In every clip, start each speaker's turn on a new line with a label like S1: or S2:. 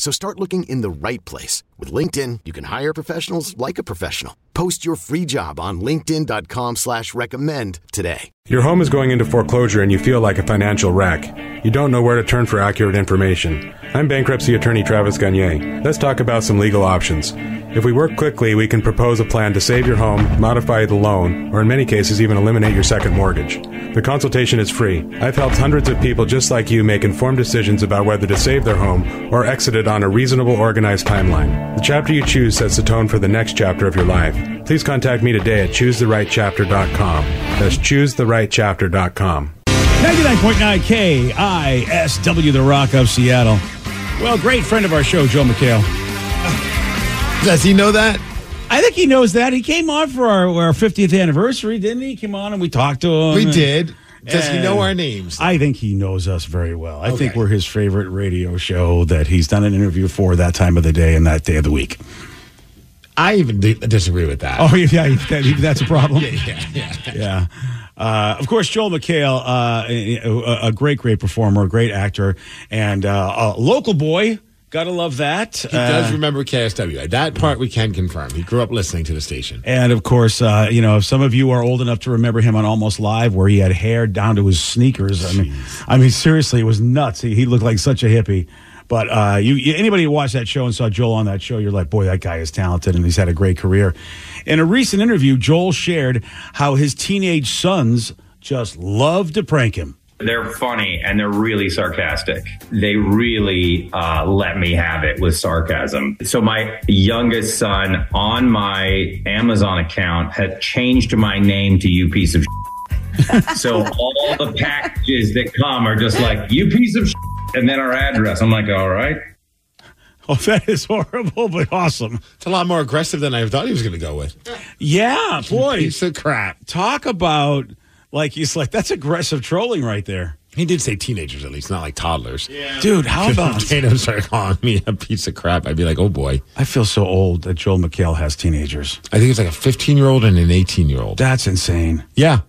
S1: So start looking in the right place. With LinkedIn, you can hire professionals like a professional. Post your free job on linkedin.com slash recommend today.
S2: Your home is going into foreclosure and you feel like a financial wreck. You don't know where to turn for accurate information. I'm bankruptcy attorney Travis Gagne. Let's talk about some legal options. If we work quickly, we can propose a plan to save your home, modify the loan, or in many cases, even eliminate your second mortgage. The consultation is free. I've helped hundreds of people just like you make informed decisions about whether to save their home or exit it on a reasonable, organized timeline. The chapter you choose sets the tone for the next chapter of your life. Please contact me today at choosetherightchapter.com. That's choosetherightchapter.com.
S3: 99.9 KISW, The Rock of Seattle. Well, great friend of our show, Joel McHale.
S4: Does he know that?
S3: I think he knows that. He came on for our, our 50th anniversary, didn't he? Came on and we talked to him.
S4: We
S3: and-
S4: did. Does he know our names?
S3: I think he knows us very well. I think we're his favorite radio show that he's done an interview for that time of the day and that day of the week.
S4: I even di- disagree with that.
S3: Oh, yeah, that, that's a problem.
S4: yeah, yeah.
S3: Yeah. Uh, of course, Joel McHale, uh, a, a great, great performer, a great actor, and uh, a local boy. Gotta love that.
S4: He does
S3: Uh,
S4: remember KISW. That part we can confirm. He grew up listening to the station.
S3: and of course, uh, you know, if some of you are old enough to remember him on Almost Live, where he had hair down to his sneakers. I mean, I mean, seriously, it was nuts. He, he looked like such a hippie. But uh, you, you, anybody who watched that show and saw Joel on that show, you're like, boy, that guy is talented and he's had a great career. In a recent interview, Joel shared how his teenage sons just love to prank him.
S5: They're funny and they're really sarcastic. They really uh, let me have it with sarcasm. So my youngest son on my Amazon account had changed my name to "you piece of." so all the packages that come are just like "you piece of," and then our address. I'm like, all right.
S3: Oh, that is horrible, but awesome.
S4: It's a lot more aggressive than I thought he was going to go with.
S3: Yeah, boy.
S4: Piece of crap.
S3: Talk about, like, he's like, that's aggressive trolling right there.
S4: He did say teenagers at least, not like toddlers. Yeah.
S3: Dude, how about.
S4: Dana started calling me a piece of crap, I'd be like, oh boy.
S3: I feel so old that Joel McHale has teenagers.
S4: I think it's like a 15 year old and an 18 year old.
S3: That's insane.
S4: Yeah.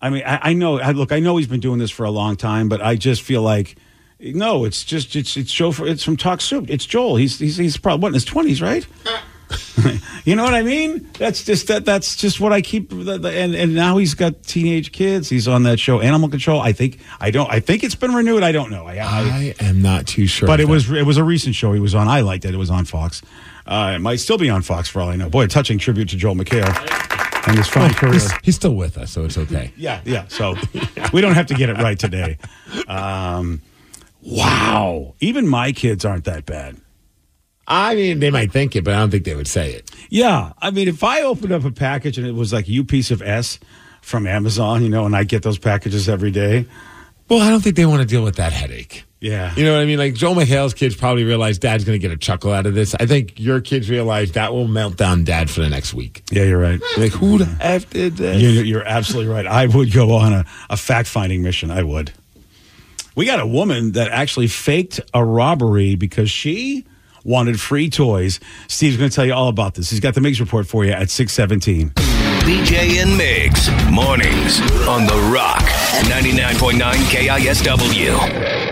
S3: I mean, I, I know. I, look, I know he's been doing this for a long time, but I just feel like no. It's just it's it's Joe. For, it's from Talk Soup. It's Joel. He's he's he's probably what in his twenties, right? you know what I mean? That's just that. That's just what I keep. The, the, and and now he's got teenage kids. He's on that show, Animal Control. I think I don't. I think it's been renewed. I don't know. I, I,
S4: I am not too sure.
S3: but it was it was a recent show he was on. I liked it. It was on Fox. Uh, it might still be on Fox for all I know. Boy, a touching tribute to Joel McHale and his fine career.
S4: He's, he's still with us, so it's okay.
S3: Yeah, yeah. So we don't have to get it right today. Um, wow. Even my kids aren't that bad.
S4: I mean, they might think it, but I don't think they would say it.
S3: Yeah. I mean, if I opened up a package and it was like you piece of S from Amazon, you know, and I get those packages every day.
S4: Well, I don't think they want to deal with that headache.
S3: Yeah.
S4: You know what I mean? Like Joel McHale's kids probably realize dad's going to get a chuckle out of this. I think your kids realize that will melt down dad for the next week.
S3: Yeah, you're right.
S4: Like, who the F did this?
S3: You're, you're absolutely right. I would go on a, a fact finding mission. I would. We got a woman that actually faked a robbery because she wanted free toys. Steve's going to tell you all about this. He's got the Migs report for you at 617.
S6: BJ and Migs, mornings on The Rock, 99.9 KISW.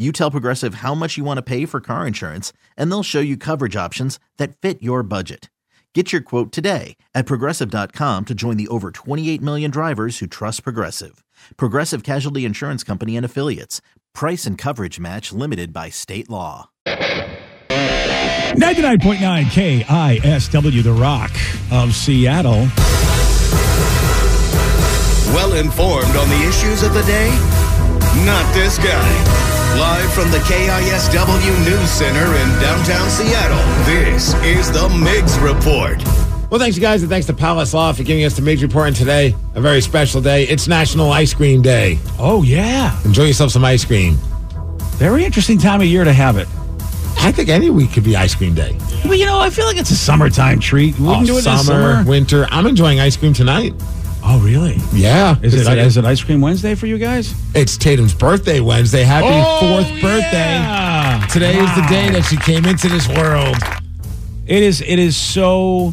S7: You tell Progressive how much you want to pay for car insurance, and they'll show you coverage options that fit your budget. Get your quote today at progressive.com to join the over 28 million drivers who trust Progressive. Progressive Casualty Insurance Company and Affiliates. Price and coverage match limited by state law.
S3: 99.9 KISW, The Rock of Seattle.
S6: Well informed on the issues of the day? Not this guy. Live from the KISW News Center in downtown Seattle, this is the Migs Report.
S4: Well, thanks, you guys, and thanks to Palace Law for giving us the Migs Report. And today, a very special day. It's National Ice Cream Day.
S3: Oh, yeah.
S4: Enjoy yourself some ice cream.
S3: Very interesting time of year to have it.
S4: I think any week could be ice cream day.
S3: But, you know, I feel like it's a summertime treat. We wouldn't
S4: Oh,
S3: do it
S4: summer,
S3: this summer.
S4: winter. I'm enjoying ice cream tonight.
S3: Oh, really?
S4: Yeah.
S3: Is it,
S4: like-
S3: is it Ice Cream Wednesday for you guys?
S4: It's Tatum's birthday Wednesday. Happy oh, fourth birthday.
S3: Oh, yeah.
S4: Today is the day that she came into this world.
S3: It is. It is so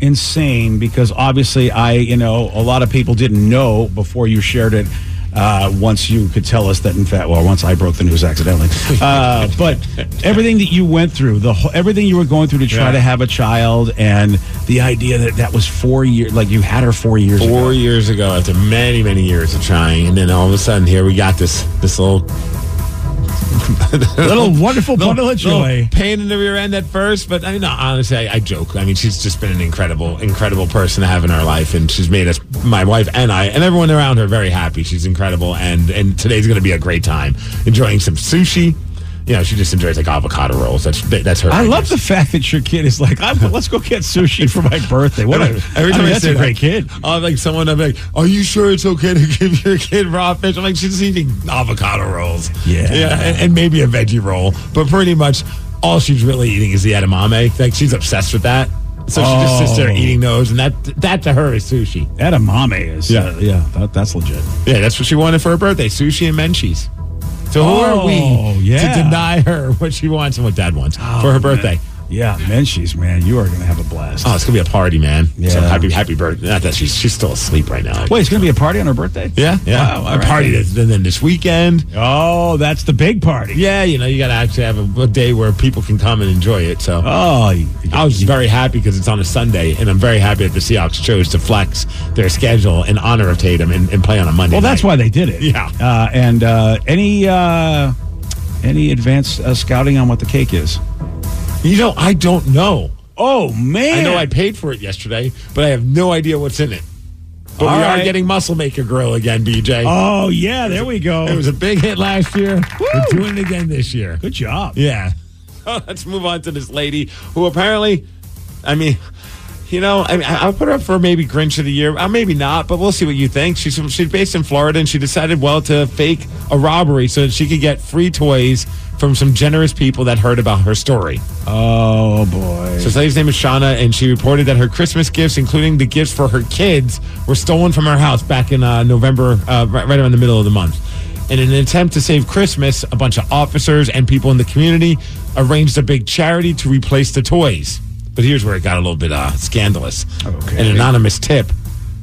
S3: insane because obviously I, you know, a lot of people didn't know before you shared it. Uh, once you could tell us that, in fact, well, once I broke the news accidentally, uh, but everything that you went through, the whole, everything you were going through to try
S4: Yeah.
S3: to have a child, and the idea that that was four years, like you had her four years
S4: Four
S3: ago.
S4: years ago, after many, many years of trying, and then all of a sudden, here we got this this little
S3: little wonderful bundle of
S4: little
S3: joy.
S4: pain in the rear end at first, but I mean, no, honestly, I, I joke. I mean, she's just been an incredible, incredible person to have in our life, and she's made us, my wife and I, and everyone around her, very happy. She's incredible, and and today's going to be a great time. Enjoying some sushi. You know, she just enjoys like avocado rolls. That's that's her.
S3: I love the fact that your kid is like, I'm, let's go get sushi for my birthday. What a,
S4: Every
S3: I
S4: time
S3: mean,
S4: I
S3: that's
S4: say
S3: a great kid.
S4: I'm like someone. I'm like, are you sure it's okay to give your kid raw fish? I'm like, she's eating avocado rolls.
S3: Yeah.
S4: yeah, and, and maybe a veggie roll, but pretty much all she's really eating is the edamame. Like she's obsessed with that. So she just sits there
S3: Oh.
S4: eating those, and that that to her is sushi.
S3: Edamame is,
S4: Yeah.
S3: uh, yeah, that, that's legit.
S4: Yeah, that's what she wanted for her birthday: sushi and menchie's. So who are we
S3: Oh, yeah.
S4: to deny her what she wants and what Dad wants oh, for her birthday?
S3: Yeah, Menchie's, man, you are going to have a blast.
S4: Oh, it's gonna be a party, man.
S3: Yeah.
S4: So happy, happy birthday. Not that she's she's still asleep right now.
S3: Wait, it's going to be a party on her birthday?
S4: Yeah, yeah.
S3: Wow,
S4: a
S3: right.
S4: party and then this weekend.
S3: Oh, that's the big party.
S4: Yeah, you know, you got to actually have a, a day where people can come and enjoy it. So
S3: Oh, you-
S4: I was very happy because it's on a Sunday, and I'm very happy that the Seahawks chose to flex their schedule in honor of Tatum and, and play on a Monday.
S3: well, that's
S4: night.
S3: why they did it.
S4: Yeah.
S3: Uh, and uh, any uh, any advanced uh, scouting on what the cake is?
S4: You know, I don't know.
S3: Oh man,
S4: I know I paid for it yesterday, but I have no idea what's in it. But
S3: All
S4: we
S3: right.
S4: are getting Muscle Maker Grill again, BJ.
S3: Oh yeah, there we go.
S4: It was a big hit last year. We're doing it again this year.
S3: Good job.
S4: Yeah. Let's move on to this lady who apparently, I mean, you know, I I'll put her up for maybe Grinch of the Year. Uh, maybe not, but we'll see what you think. She's from, she's based in Florida, and she decided, well, to fake a robbery so that she could get free toys from some generous people that heard about her story.
S3: Oh boy.
S4: So this lady's name is Shauna, and she reported that her Christmas gifts, including the gifts for her kids, were stolen from her house back in uh, November, uh, right, right around the middle of the month. In an attempt to save Christmas, a bunch of officers and people in the community arranged a big charity to replace the toys. But here's where it got a little bit uh, scandalous.
S3: Okay.
S4: An anonymous tip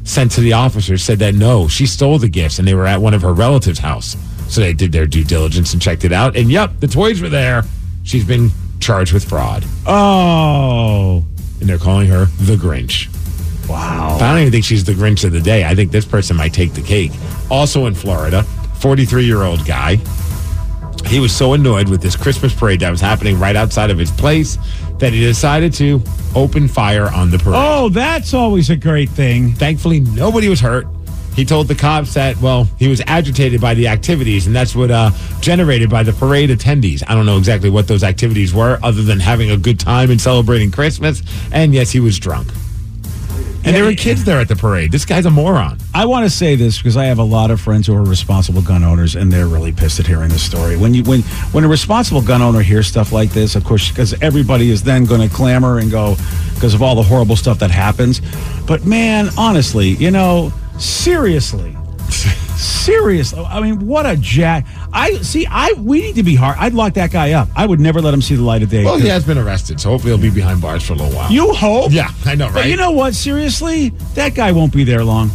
S4: sent to the officer said that no, she stole the gifts and they were at one of her relatives' house. So they did their due diligence and checked it out. And yep, the toys were there. She's been charged with fraud.
S3: Oh,
S4: And they're calling her the Grinch.
S3: wow.
S4: I don't even think she's the Grinch of the day. I think this person might take the cake. Also in Florida, 43 year old guy. He was so annoyed with this Christmas parade that was happening right outside of his place that he decided to open fire on the parade.
S3: Oh, that's always a great thing.
S4: Thankfully, nobody was hurt. He told the cops that, well, he was agitated by the activities, and that's what uh, generated by the parade attendees. I don't know exactly what those activities were, other than having a good time and celebrating Christmas. And yes, he was drunk. And there were kids there at the parade. This guy's a moron.
S3: I want to say this because I have a lot of friends who are responsible gun owners, and they're really pissed at hearing this story. When you when when a responsible gun owner hears stuff like this, of course, because everybody is then going to clamor and go because of all the horrible stuff that happens. But man, honestly, you know, seriously, seriously, I mean, what a jack! I see. I we need to be hard. I'd lock that guy up. I would never let him see the light of day.
S4: Well, he has been arrested, so hopefully he'll be behind bars for a little while.
S3: You hope?
S4: Yeah, I know,
S3: But
S4: right?
S3: you know what? Seriously, that guy won't be there long.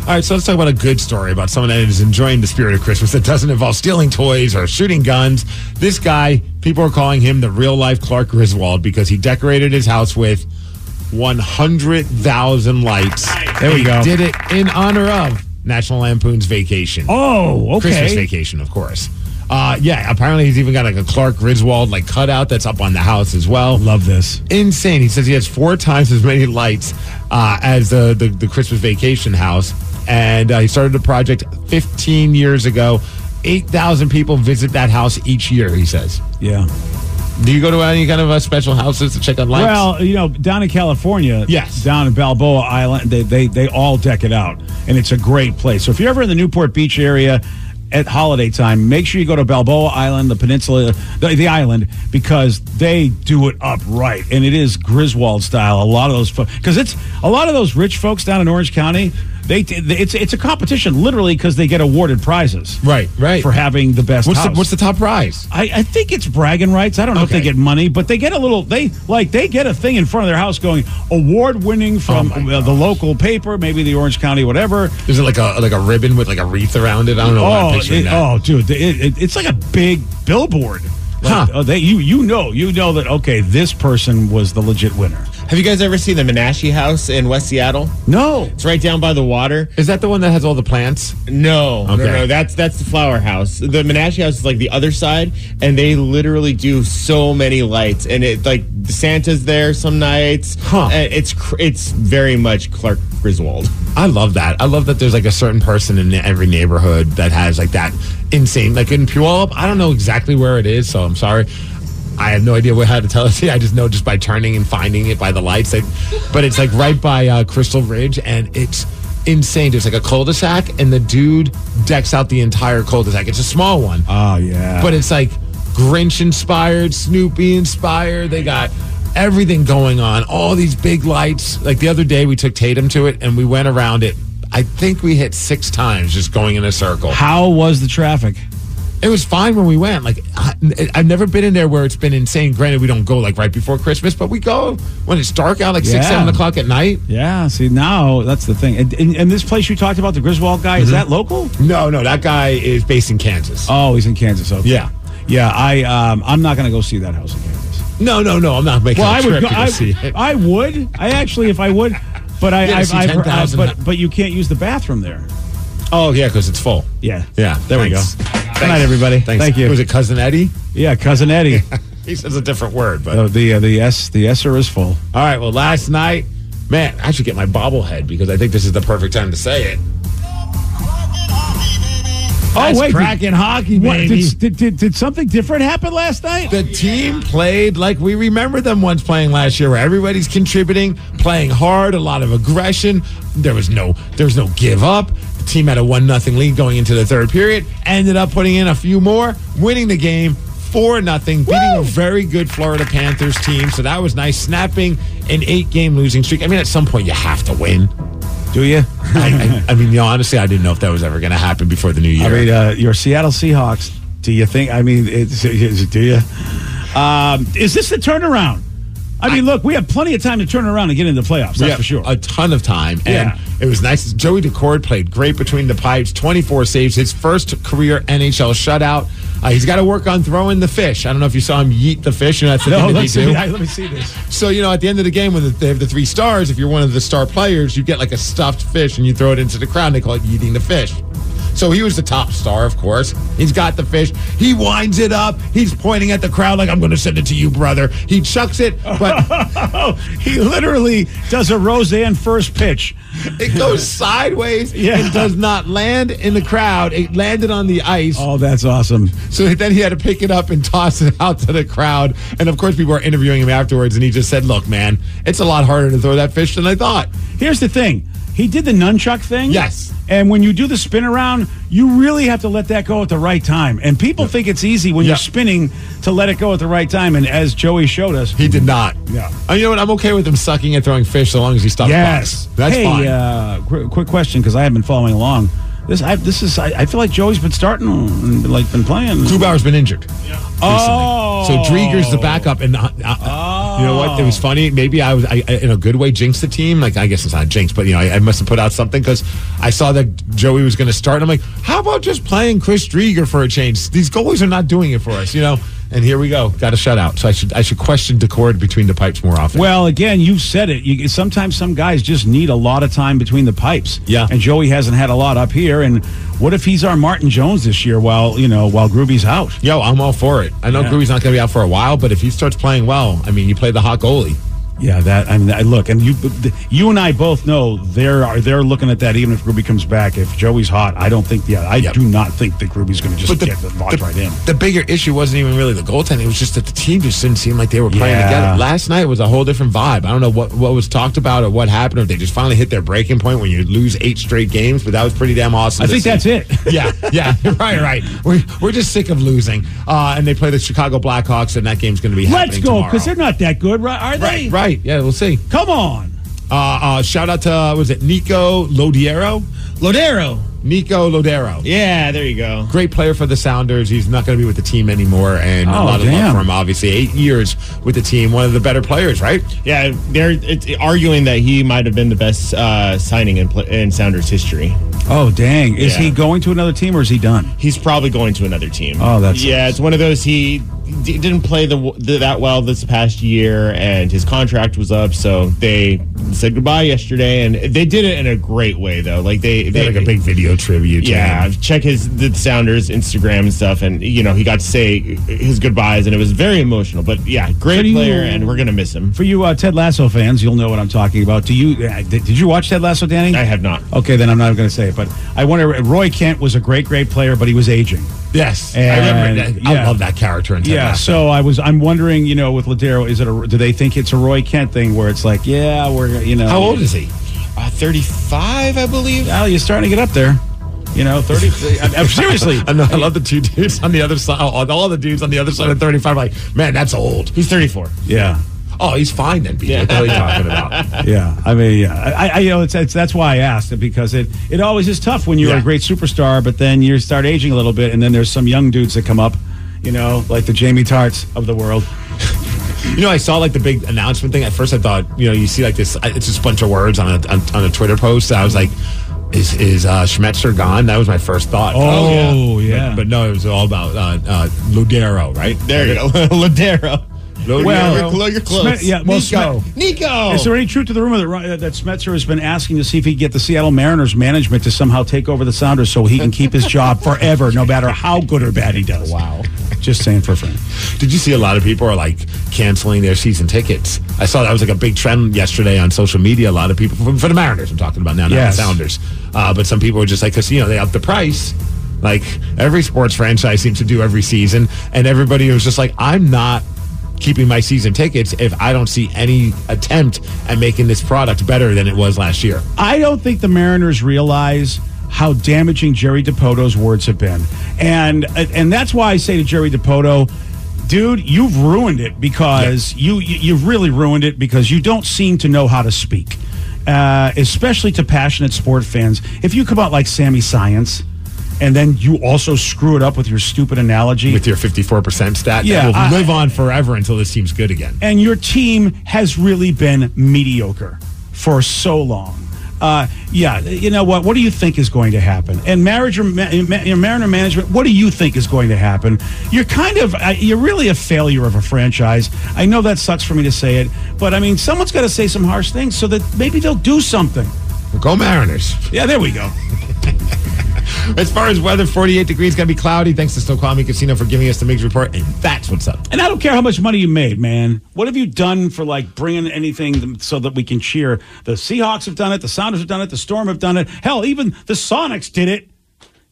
S4: All right, so let's talk about a good story about someone that is enjoying the spirit of Christmas that doesn't involve stealing toys or shooting guns. This guy, people are calling him the real life Clark Griswold because he decorated his house with 100,000 lights.
S3: There we go.
S4: Did it in honor of National Lampoon's Vacation.
S3: Oh, okay.
S4: Christmas Vacation, of course. Uh, yeah, apparently he's even got like a Clark Griswold like cutout that's up on the house as well.
S3: Love this.
S4: insane. He says he has four times as many lights uh, as the, the the Christmas vacation house, and uh, he started the project 15 years ago. Eight thousand people visit that house each year. He says.
S3: Yeah.
S4: Do you go to any kind of uh, special houses to check out lights?
S3: Well, you know, down in California,
S4: Yes.
S3: down in Balboa Island, they, they they all deck it out, and it's a great place. So if you're ever in the Newport Beach area at holiday time, make sure you go to Balboa Island, the peninsula, the, the island, because they do it up right, and it is Griswold style. A lot of those, because it's a lot of those rich folks down in Orange County. They, it's it's a competition literally because they get awarded prizes
S4: right, right.
S3: for having the best
S4: what's the what's the top prize?
S3: I, I think it's bragging rights. I don't know if they get money, but they get a little. They like they get a thing in front of their house going award winning from
S4: Oh
S3: uh, the local paper, maybe the Orange County, whatever.
S4: Is it like a like a ribbon with like a wreath around it? I don't know.
S3: Oh,
S4: picturing
S3: it-
S4: that.
S3: Oh, dude, it, it, it's like a big billboard. Like,
S4: Huh.
S3: oh, they you you know you know that okay, this person was the legit winner.
S8: Have you guys ever seen the Menashe House in West Seattle?
S3: No,
S8: It's right down by the water.
S4: Is that the one that has all the plants?
S8: No,
S4: Okay.
S8: no, no. That's that's the flower house. The Menashe House is like the other side, and they literally do so many lights, and it like Santa's there some nights.
S4: Huh.
S8: And It's it's very much Clark Griswold.
S4: I love that. I love that there's like a certain person in every neighborhood that has like that insane. Like in Puyallup, I don't know exactly where it is, so I'm sorry. I have no idea what, how to tell it. I just know just by turning and finding it by the lights. Like, but it's like right by uh, Crystal Ridge, and it's insane. There's like a cul-de-sac, and the dude decks out the entire cul-de-sac. It's a small one,
S3: oh yeah,
S4: but it's like Grinch inspired, Snoopy inspired. They got everything going on. All these big lights. Like the other day, we took Tatum to it and we went around it. I think we hit six times just going in a circle.
S3: how was the traffic?
S4: It was fine when we went. Like I, I've never been in there where it's been insane. Granted, we don't go like right before Christmas, but we go when it's dark out, like six, seven o'clock at night.
S3: Yeah, see now that's the thing. And, and, and this place you talked about, the Griswold guy,
S4: Mm-hmm.
S3: is that local?
S4: No, no, that guy is based in Kansas.
S3: Oh, he's in Kansas. Okay.
S4: Yeah.
S3: Yeah, I um, I'm not going to go see that house in Kansas.
S4: No, no, no. I'm not making
S3: Well,
S4: a
S3: I
S4: trip
S3: would. Go, I,
S4: see it.
S3: I would. I actually, if I would, but I, I've, I've uh,
S4: 10,000
S3: but but you can't use the bathroom there.
S4: oh yeah, because it's full.
S3: Yeah.
S4: Yeah.
S3: There we
S4: thanks.
S3: go. Good night, everybody.
S4: Thanks.
S3: Thank you.
S4: Was it cousin Eddie?
S3: Yeah, cousin Eddie.
S4: He says a different word, but
S3: the uh, the S the Esser is full.
S4: all right. Well, last night, man, I should get my bobblehead because I think this is the perfect time to say it.
S3: Oh, wait,
S4: cracking hockey,
S3: What,
S4: baby.
S3: did, did, did, did something different happen last night?
S4: The team played like we remember them once playing last year, where everybody's contributing, playing hard, a lot of aggression. There was no, there was no give up. The team had a one nothing lead going into the third period. Ended up putting in a few more, winning the game four nothing, beating a very good Florida Panthers team. So that was nice, snapping an eight game losing streak. I mean, at some point you have to win.
S3: Do you?
S4: I, I, I mean, you know, honestly, I didn't know if that was ever going to happen before the new year.
S3: I mean, uh, your Seattle Seahawks. Do you think? I mean, it's, is, do you? Um, is this the turnaround? I mean, look, we have plenty of time to turn around and get into the playoffs. That's for sure.
S4: A ton of time. And
S3: Yeah.
S4: It was nice. Joey Daccord played great between the pipes, 24 saves, his first career NHL shutout. Uh, he's got to work on throwing the fish. I don't know if you saw him yeet the fish. You know, that's the
S3: no,
S4: thing that they do.
S3: see, let me see this.
S4: So, you know, at the end of the game, when they have the three stars, if you're one of the star players, you get like a stuffed fish and you throw it into the crowd. And they call it eating the fish. So he was the top star, of course. He's got the fish. He winds it up. He's pointing at the crowd like, I'm going to send it to you, brother. He chucks it, but
S3: he literally does a Roseanne first pitch.
S4: it goes sideways
S3: Yeah.
S4: and does not land in the crowd. It landed on the ice.
S3: Oh, that's awesome.
S4: So then he had to pick it up and toss it out to the crowd. And of course, people were interviewing him afterwards, and he just said, Look, man, it's a lot harder to throw that fish than I thought.
S3: Here's the thing. He did the nunchuck thing.
S4: Yes.
S3: And when you do the spin around, you really have to let that go at the right time. And people think it's easy when
S4: Yeah.
S3: you're spinning to let it go at the right time. And as Joey showed us,
S4: He did not.
S3: Yeah.
S4: Oh, you know what? I'm okay with him sucking and throwing fish so long as he stops.
S3: yes.
S4: pucks. That's
S3: hey,
S4: fine.
S3: Uh, qu- quick question because I have been following along. This, I, this is. I, I feel like Joey's been starting and like been playing.
S4: Grubauer's been injured.
S3: Oh.
S4: So Driedger's the backup, and uh, uh, you know what? It was funny. Maybe I was, I, I- in a good way, jinxed the team. Like I guess it's not jinx, but you know, I, I must have put out something because I saw that Joey was going to start. And I'm like, how about just playing Chris Drieger for a change? These goalies are not doing it for us, you know. And here we go, got a shutout. So I should, I should question Daccord between the pipes more often.
S3: Well, again, you've said it. You, sometimes some guys just need a lot of time between the pipes.
S4: Yeah.
S3: And Joey hasn't had a lot up here. And what if he's our Martin Jones this year while you know while Groovy's out?
S4: Yo, I'm all for it. I know
S3: Yeah.
S4: Gruby's not going to be out for a while, but if he starts playing well, I mean, you play the hot goalie.
S3: Yeah, that I mean, I- look, and you, you and I both know they're are they're looking at that. Even if Groovy comes back, if Joey's hot, I don't think. Yeah, I
S4: Yep.
S3: do not think that Groovy's going to just
S4: the,
S3: get locked
S4: the-
S3: right in.
S4: the bigger issue wasn't even really the goaltending. It was just that the team just didn't seem like they were playing
S3: Yeah.
S4: together. Last night was a whole different vibe. I don't know what, what was talked about or what happened, or if they just finally hit their breaking point when you lose eight straight games, but that was pretty damn awesome.
S3: I think
S4: see.
S3: that's it.
S4: yeah, yeah, right, right. We're, we're just sick of losing. Uh, and they play the Chicago Blackhawks, and that game's going to be
S3: Let's go because they're not that good, right? Are they?
S4: Right, right. Yeah, we'll see.
S3: Come on.
S4: Uh, uh, shout out to, uh, was it Nico Lodeiro?
S8: Lodeiro.
S4: Nico Lodeiro.
S8: Yeah, there you go.
S4: Great player for the Sounders. He's not going to be with the team anymore, and a
S3: Oh,
S4: lot of love for him. Obviously, eight years with the team, one of the better players, right?
S8: Yeah, they're it's arguing that he might have been the best uh, signing in, in Sounders history.
S3: Oh dang! Is
S8: Yeah.
S3: he going to another team or is he done?
S8: He's probably going to another team.
S3: Oh, that
S8: yeah.
S3: sucks.
S8: It's one of those he d- didn't play the, the that well this past year, and his contract was up, so they said goodbye yesterday, and they did it in a great way though. Like they,
S4: They
S8: they
S4: had like a big video tribute.
S8: Yeah,
S4: him.
S8: check his the Sounders Instagram and stuff, and you know he got to say his goodbyes, and it was very emotional. But yeah, great
S3: So do you-
S8: player, and we're gonna miss him.
S3: For you uh, Ted Lasso fans, you'll know what I'm talking about. Do you? Uh, did, did you watch Ted Lasso, Danny?
S8: I have not.
S3: Okay, then I'm not going to say it. But I wonder. Roy Kent was a great, great player, but he was aging.
S4: Yes,
S3: And-
S4: I remember. That. I
S3: yeah.
S4: love that character in Ted
S3: Yeah. So I was. I'm wondering. You know, with Ladero, is it a? Do they think it's a Roy Kent thing where it's like, yeah, we're you know.
S4: How old is he?
S8: Uh, Thirty-five, I believe.
S3: Well, you're starting to get up there. You know, thirty. I'm, I'm- seriously.
S4: I know. I love the two dudes on the other side. oh, All the dudes on the other side of 35. Like, man, that's old.
S8: He's thirty-four.
S3: Yeah.
S4: Oh, he's fine then. BJ. What are you talking about?
S3: Yeah, I mean, yeah, I, I you know, it's, it's that's why I asked it because it it always is tough when you're
S4: Yeah.
S3: a great superstar, but then you start aging a little bit, and then there's some young dudes that come up, you know, like the Jamie Tartts of the world.
S4: You know, I saw like the big announcement thing. At first, I thought, you know, you see like this. It's just a bunch of words on a on, on a Twitter post. I was like, is is uh, Schmetzer gone? That was my first thought.
S3: Oh,
S4: But-
S3: yeah.
S4: But, no, it was all about uh, uh, Ludero, right?
S8: There you go, Ladero.
S4: Ludero.
S3: Well,
S8: you're, you're close.
S3: Smet- yeah, well,
S4: Nico.
S3: Smet-
S8: Nico.
S3: Is there any truth to the rumor that Ry- that Schmetzer has been asking to see if he can get the Seattle Mariners management to somehow take over the Sounders so he can keep his job forever, no matter how good or bad he does?
S4: Wow.
S3: Just saying for a friend.
S4: Did you see a lot of people are like canceling their season tickets? I saw that was like a big trend yesterday on social media. A lot of people for, for the Mariners. I'm talking about now, not
S3: Yes.
S4: the Sounders. Uh, but some people were just like, because you know they up the price, like every sports franchise seems to do every season, and everybody was just like, I'm not keeping my season tickets if I don't see any attempt at making this product better than it was last year.
S3: I don't think the Mariners realize how damaging Jerry Dipoto's words have been, and and that's why I say to Jerry DePoto, dude, you've ruined it because you you you've really ruined it because you don't seem to know how to speak, uh, especially to passionate sport fans. If you come out like Sammy Science. and then you also screw it up with your stupid analogy.
S4: With your 54% stat,
S3: Yeah,
S4: that will
S3: I-
S4: live on forever until this team's good again.
S3: and your team has really been mediocre for so long. Uh, yeah, you know what? What do you think is going to happen? And marriage, or ma- ma- Mariner management, what do you think is going to happen? You're kind of, uh, you're really a failure of a franchise. I know that sucks for me to say it, but I mean, someone's got to say some harsh things so that maybe they'll do something.
S4: Go Mariners.
S3: Yeah, there we go.
S4: As far as weather, 48 degrees, going to be cloudy. Thanks to Snoqualmie Casino for giving us the Migs report. And that's what's up.
S3: And I don't care how much money you made, man. What have you done for like bringing anything so that we can cheer? The Seahawks have done it. The Sounders have done it. The Storm have done it. Hell, even the Sonics did it.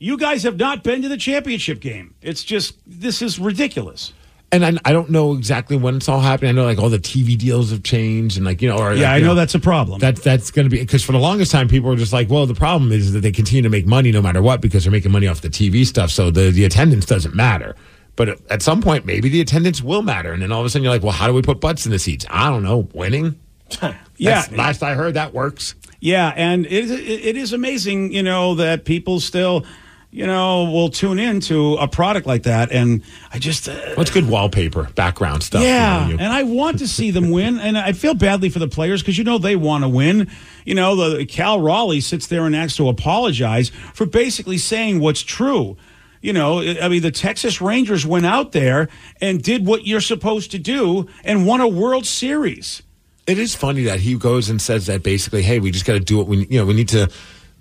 S3: You guys have not been to the championship game. It's just this is ridiculous.
S4: And I, I don't know exactly when it's all happening. I know like all the TV deals have changed and like, you know, or
S3: Yeah,
S4: like,
S3: I know that's a problem.
S4: That, that's going to be because for the longest time, people were just like, well, the problem is that they continue to make money no matter what because they're making money off the TV stuff. So the, the attendance doesn't matter. But at some point, maybe the attendance will matter. And then all of a sudden, you're like, well, how do we put butts in the seats? I don't know. Winning?
S3: Yeah.
S4: Last I heard, that works.
S3: Yeah, and it it is amazing, you know, that people still, you know, will tune in to a product like that. And I just, uh,
S4: What's good wallpaper, background stuff? you
S3: Yeah,
S4: know, you-
S3: and I want to see them win, and I feel badly for the players because you know they want to win. You know, the Cal Raleigh sits there and acts to apologize for basically saying what's true. You know, I mean, the Texas Rangers went out there and did what you're supposed to do and won a World Series.
S4: It is funny that he goes and says that basically, hey, we just got to do what we, you know, we need to,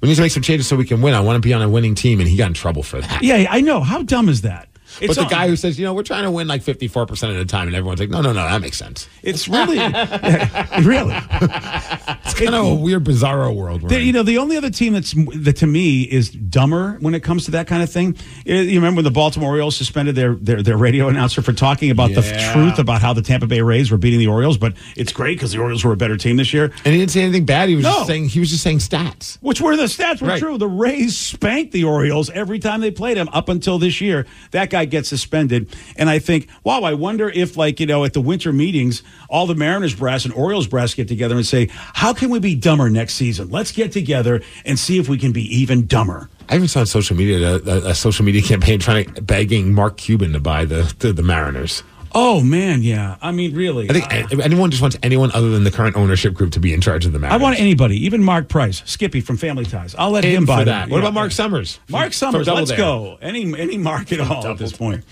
S4: we need to make some changes so we can win. I want to be on a winning team, and he got in trouble for that.
S3: Yeah, I know. How dumb is that?
S4: But the guy who says, you know, we're trying to win like 54% of the time, and everyone's like, no, no, no, that makes sense.
S3: It's really, really.
S4: It's kind of a weird, bizarro world.
S3: The- you know, the only other team that's that to me is dumber when it comes to that kind of thing. uh, You remember when the Baltimore Orioles suspended their their, their radio announcer for talking about the
S4: Yeah.
S3: truth about how the Tampa Bay Rays were beating the Orioles, but it's great because the Orioles were a better team this year.
S4: and he didn't say anything bad. He was
S3: No.
S4: just saying he was just saying stats.
S3: Which were the stats were
S4: Right.
S3: true. The Rays spanked the Orioles every time they played them up until this year. That guy gets suspended. And I think, wow, I wonder if, like, you know, at the winter meetings, all the Mariners brass and Orioles brass get together and say, how can we be dumber next season? Let's get together and see if we can be even dumber.
S4: I even saw on social media a, a, a social media campaign trying to begging Mark Cuban to buy the the, the Mariners.
S3: Oh, man, yeah. I mean, really.
S4: I think a- anyone just wants anyone other than the current ownership group to be in charge of the
S3: matter.
S4: I
S3: want anybody, even Marc Price, Skippy from Family Ties. I'll let him buy
S4: for
S3: them.
S4: that. What about Marc Summers? Marc
S3: Summers, let's go. Any any mark at all at this point.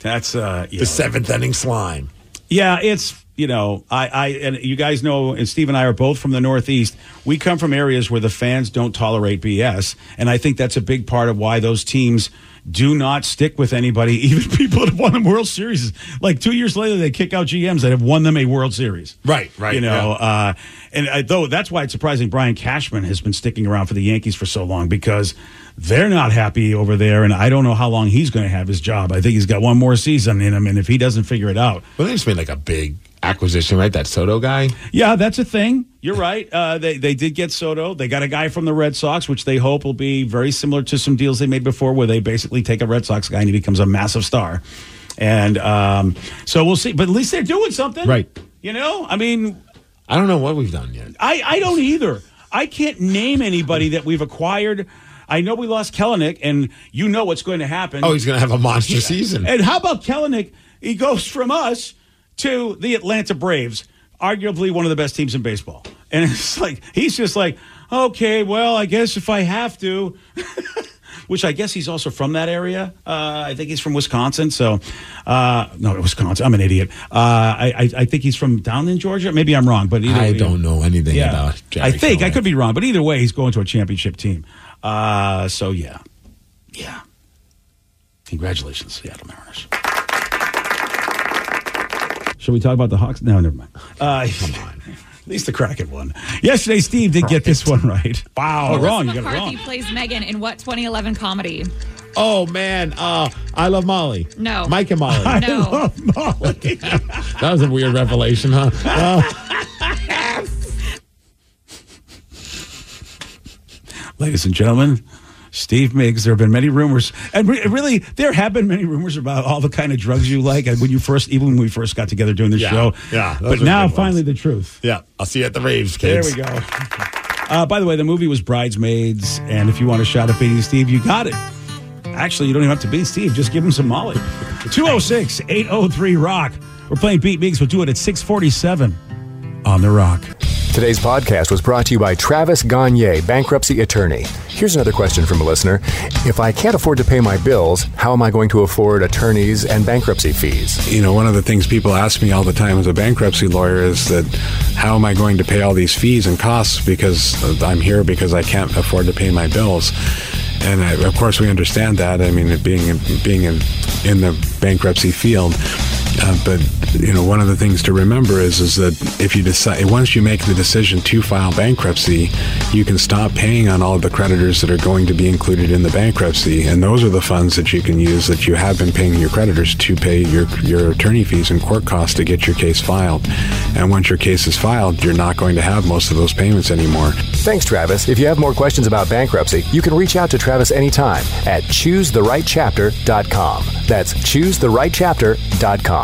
S3: That's uh, yeah.
S4: The seventh inning slime.
S3: Yeah, it's you know, I, I and you guys know, and Steve and I are both from the Northeast. We come from areas where the fans don't tolerate BS, and I think that's a big part of why those teams do not stick with anybody, even people that have won them World Series. Like two years later, they kick out GMs that have won them a World Series.
S4: Right, right,
S3: You know,
S4: yeah.
S3: uh, and I, though that's why it's surprising Brian Cashman has been sticking around for the Yankees for so long because they're not happy over there, and I don't know how long he's going to have his job. I think he's got one more season in him, and if he doesn't figure it out,
S4: Well, they just made like a big acquisition, right? That Soto guy.
S3: yeah, that's a thing. You're right. Uh, they they did get Soto. They got a guy from the Red Sox, which they hope will be very similar to some deals they made before, where they basically take a Red Sox guy and he becomes a massive star. And um, so we'll see. But at least they're doing something,
S4: Right.
S3: You know, I mean,
S4: I don't know what we've done yet.
S3: I I don't either. I can't name anybody that we've acquired. I know we lost Kelenic, and you know what's going to happen.
S4: Oh, he's going to have a monster season.
S3: And how about Kelenic? He goes from us to the Atlanta Braves, arguably one of the best teams in baseball. And it's like, he's just like, okay, well, I guess if I have to. Which I guess he's also from that area. Uh, I think he's from Wisconsin. So, uh, no, Wisconsin. I'm an idiot. Uh, I, I, I think he's from down in Georgia. Maybe I'm wrong, but either
S4: I
S3: way-
S4: don't know anything
S3: yeah.
S4: about Jerry
S3: I think I could be wrong, but either way, he's going to a championship team. Uh, so yeah, yeah. Congratulations, Seattle Mariners. Should we talk about the Hawks? No, never mind. Uh, Come on. At least the Kraken won. Yesterday, Steve did get this one right. Wow. Oh, wrong. You got it
S9: McCarthy
S3: wrong.
S9: plays Megan in what 2011 comedy?
S4: Oh man, uh, I love Molly.
S9: No.
S4: Mike and Molly.
S9: I no.
S3: Molly.
S4: that was a weird revelation, huh? Uh,
S3: Ladies and gentlemen, Steve Migs. There have been many rumors, and re- really, there have been many rumors about all the kind of drugs you like. And when you first, even when we first got together doing the
S4: Yeah,
S3: show,
S4: yeah,
S3: But now,
S4: good ones.
S3: finally, the truth.
S4: yeah, I'll see you at the raves, kids.
S3: There we go. Uh, by the way, the movie was Bridesmaids, and if you want a shot at beating Steve, you got it. Actually, you don't even have to beat Steve. Just give him some Molly. 206 803 Rock. We're playing Beat Meeks. We'll do it at 647 on The Rock.
S10: Today's podcast was brought to you by Travis Gagne, bankruptcy attorney. Here's another question from a listener. If I can't afford to pay my bills, how am I going to afford attorneys and bankruptcy fees?
S2: You know, one of the things people ask me all the time as a bankruptcy lawyer is that how am I going to pay all these fees and costs because I'm here because I can't afford to pay my bills? And I, of course, we understand that. I mean, being being in, in the bankruptcy field, uh, but you know, one of the things to remember is is that if you decide once you make the decision to file bankruptcy, you can stop paying on all of the creditors that are going to be included in the bankruptcy, and those are the funds that you can use that you have been paying your creditors to pay your your attorney fees and court costs to get your case filed. And once your case is filed, you're not going to have most of those payments anymore.
S10: Thanks, Travis. If you have more questions about bankruptcy, you can reach out to Travis anytime at choosetherightchapter.com. That's choosetherightchapter.com.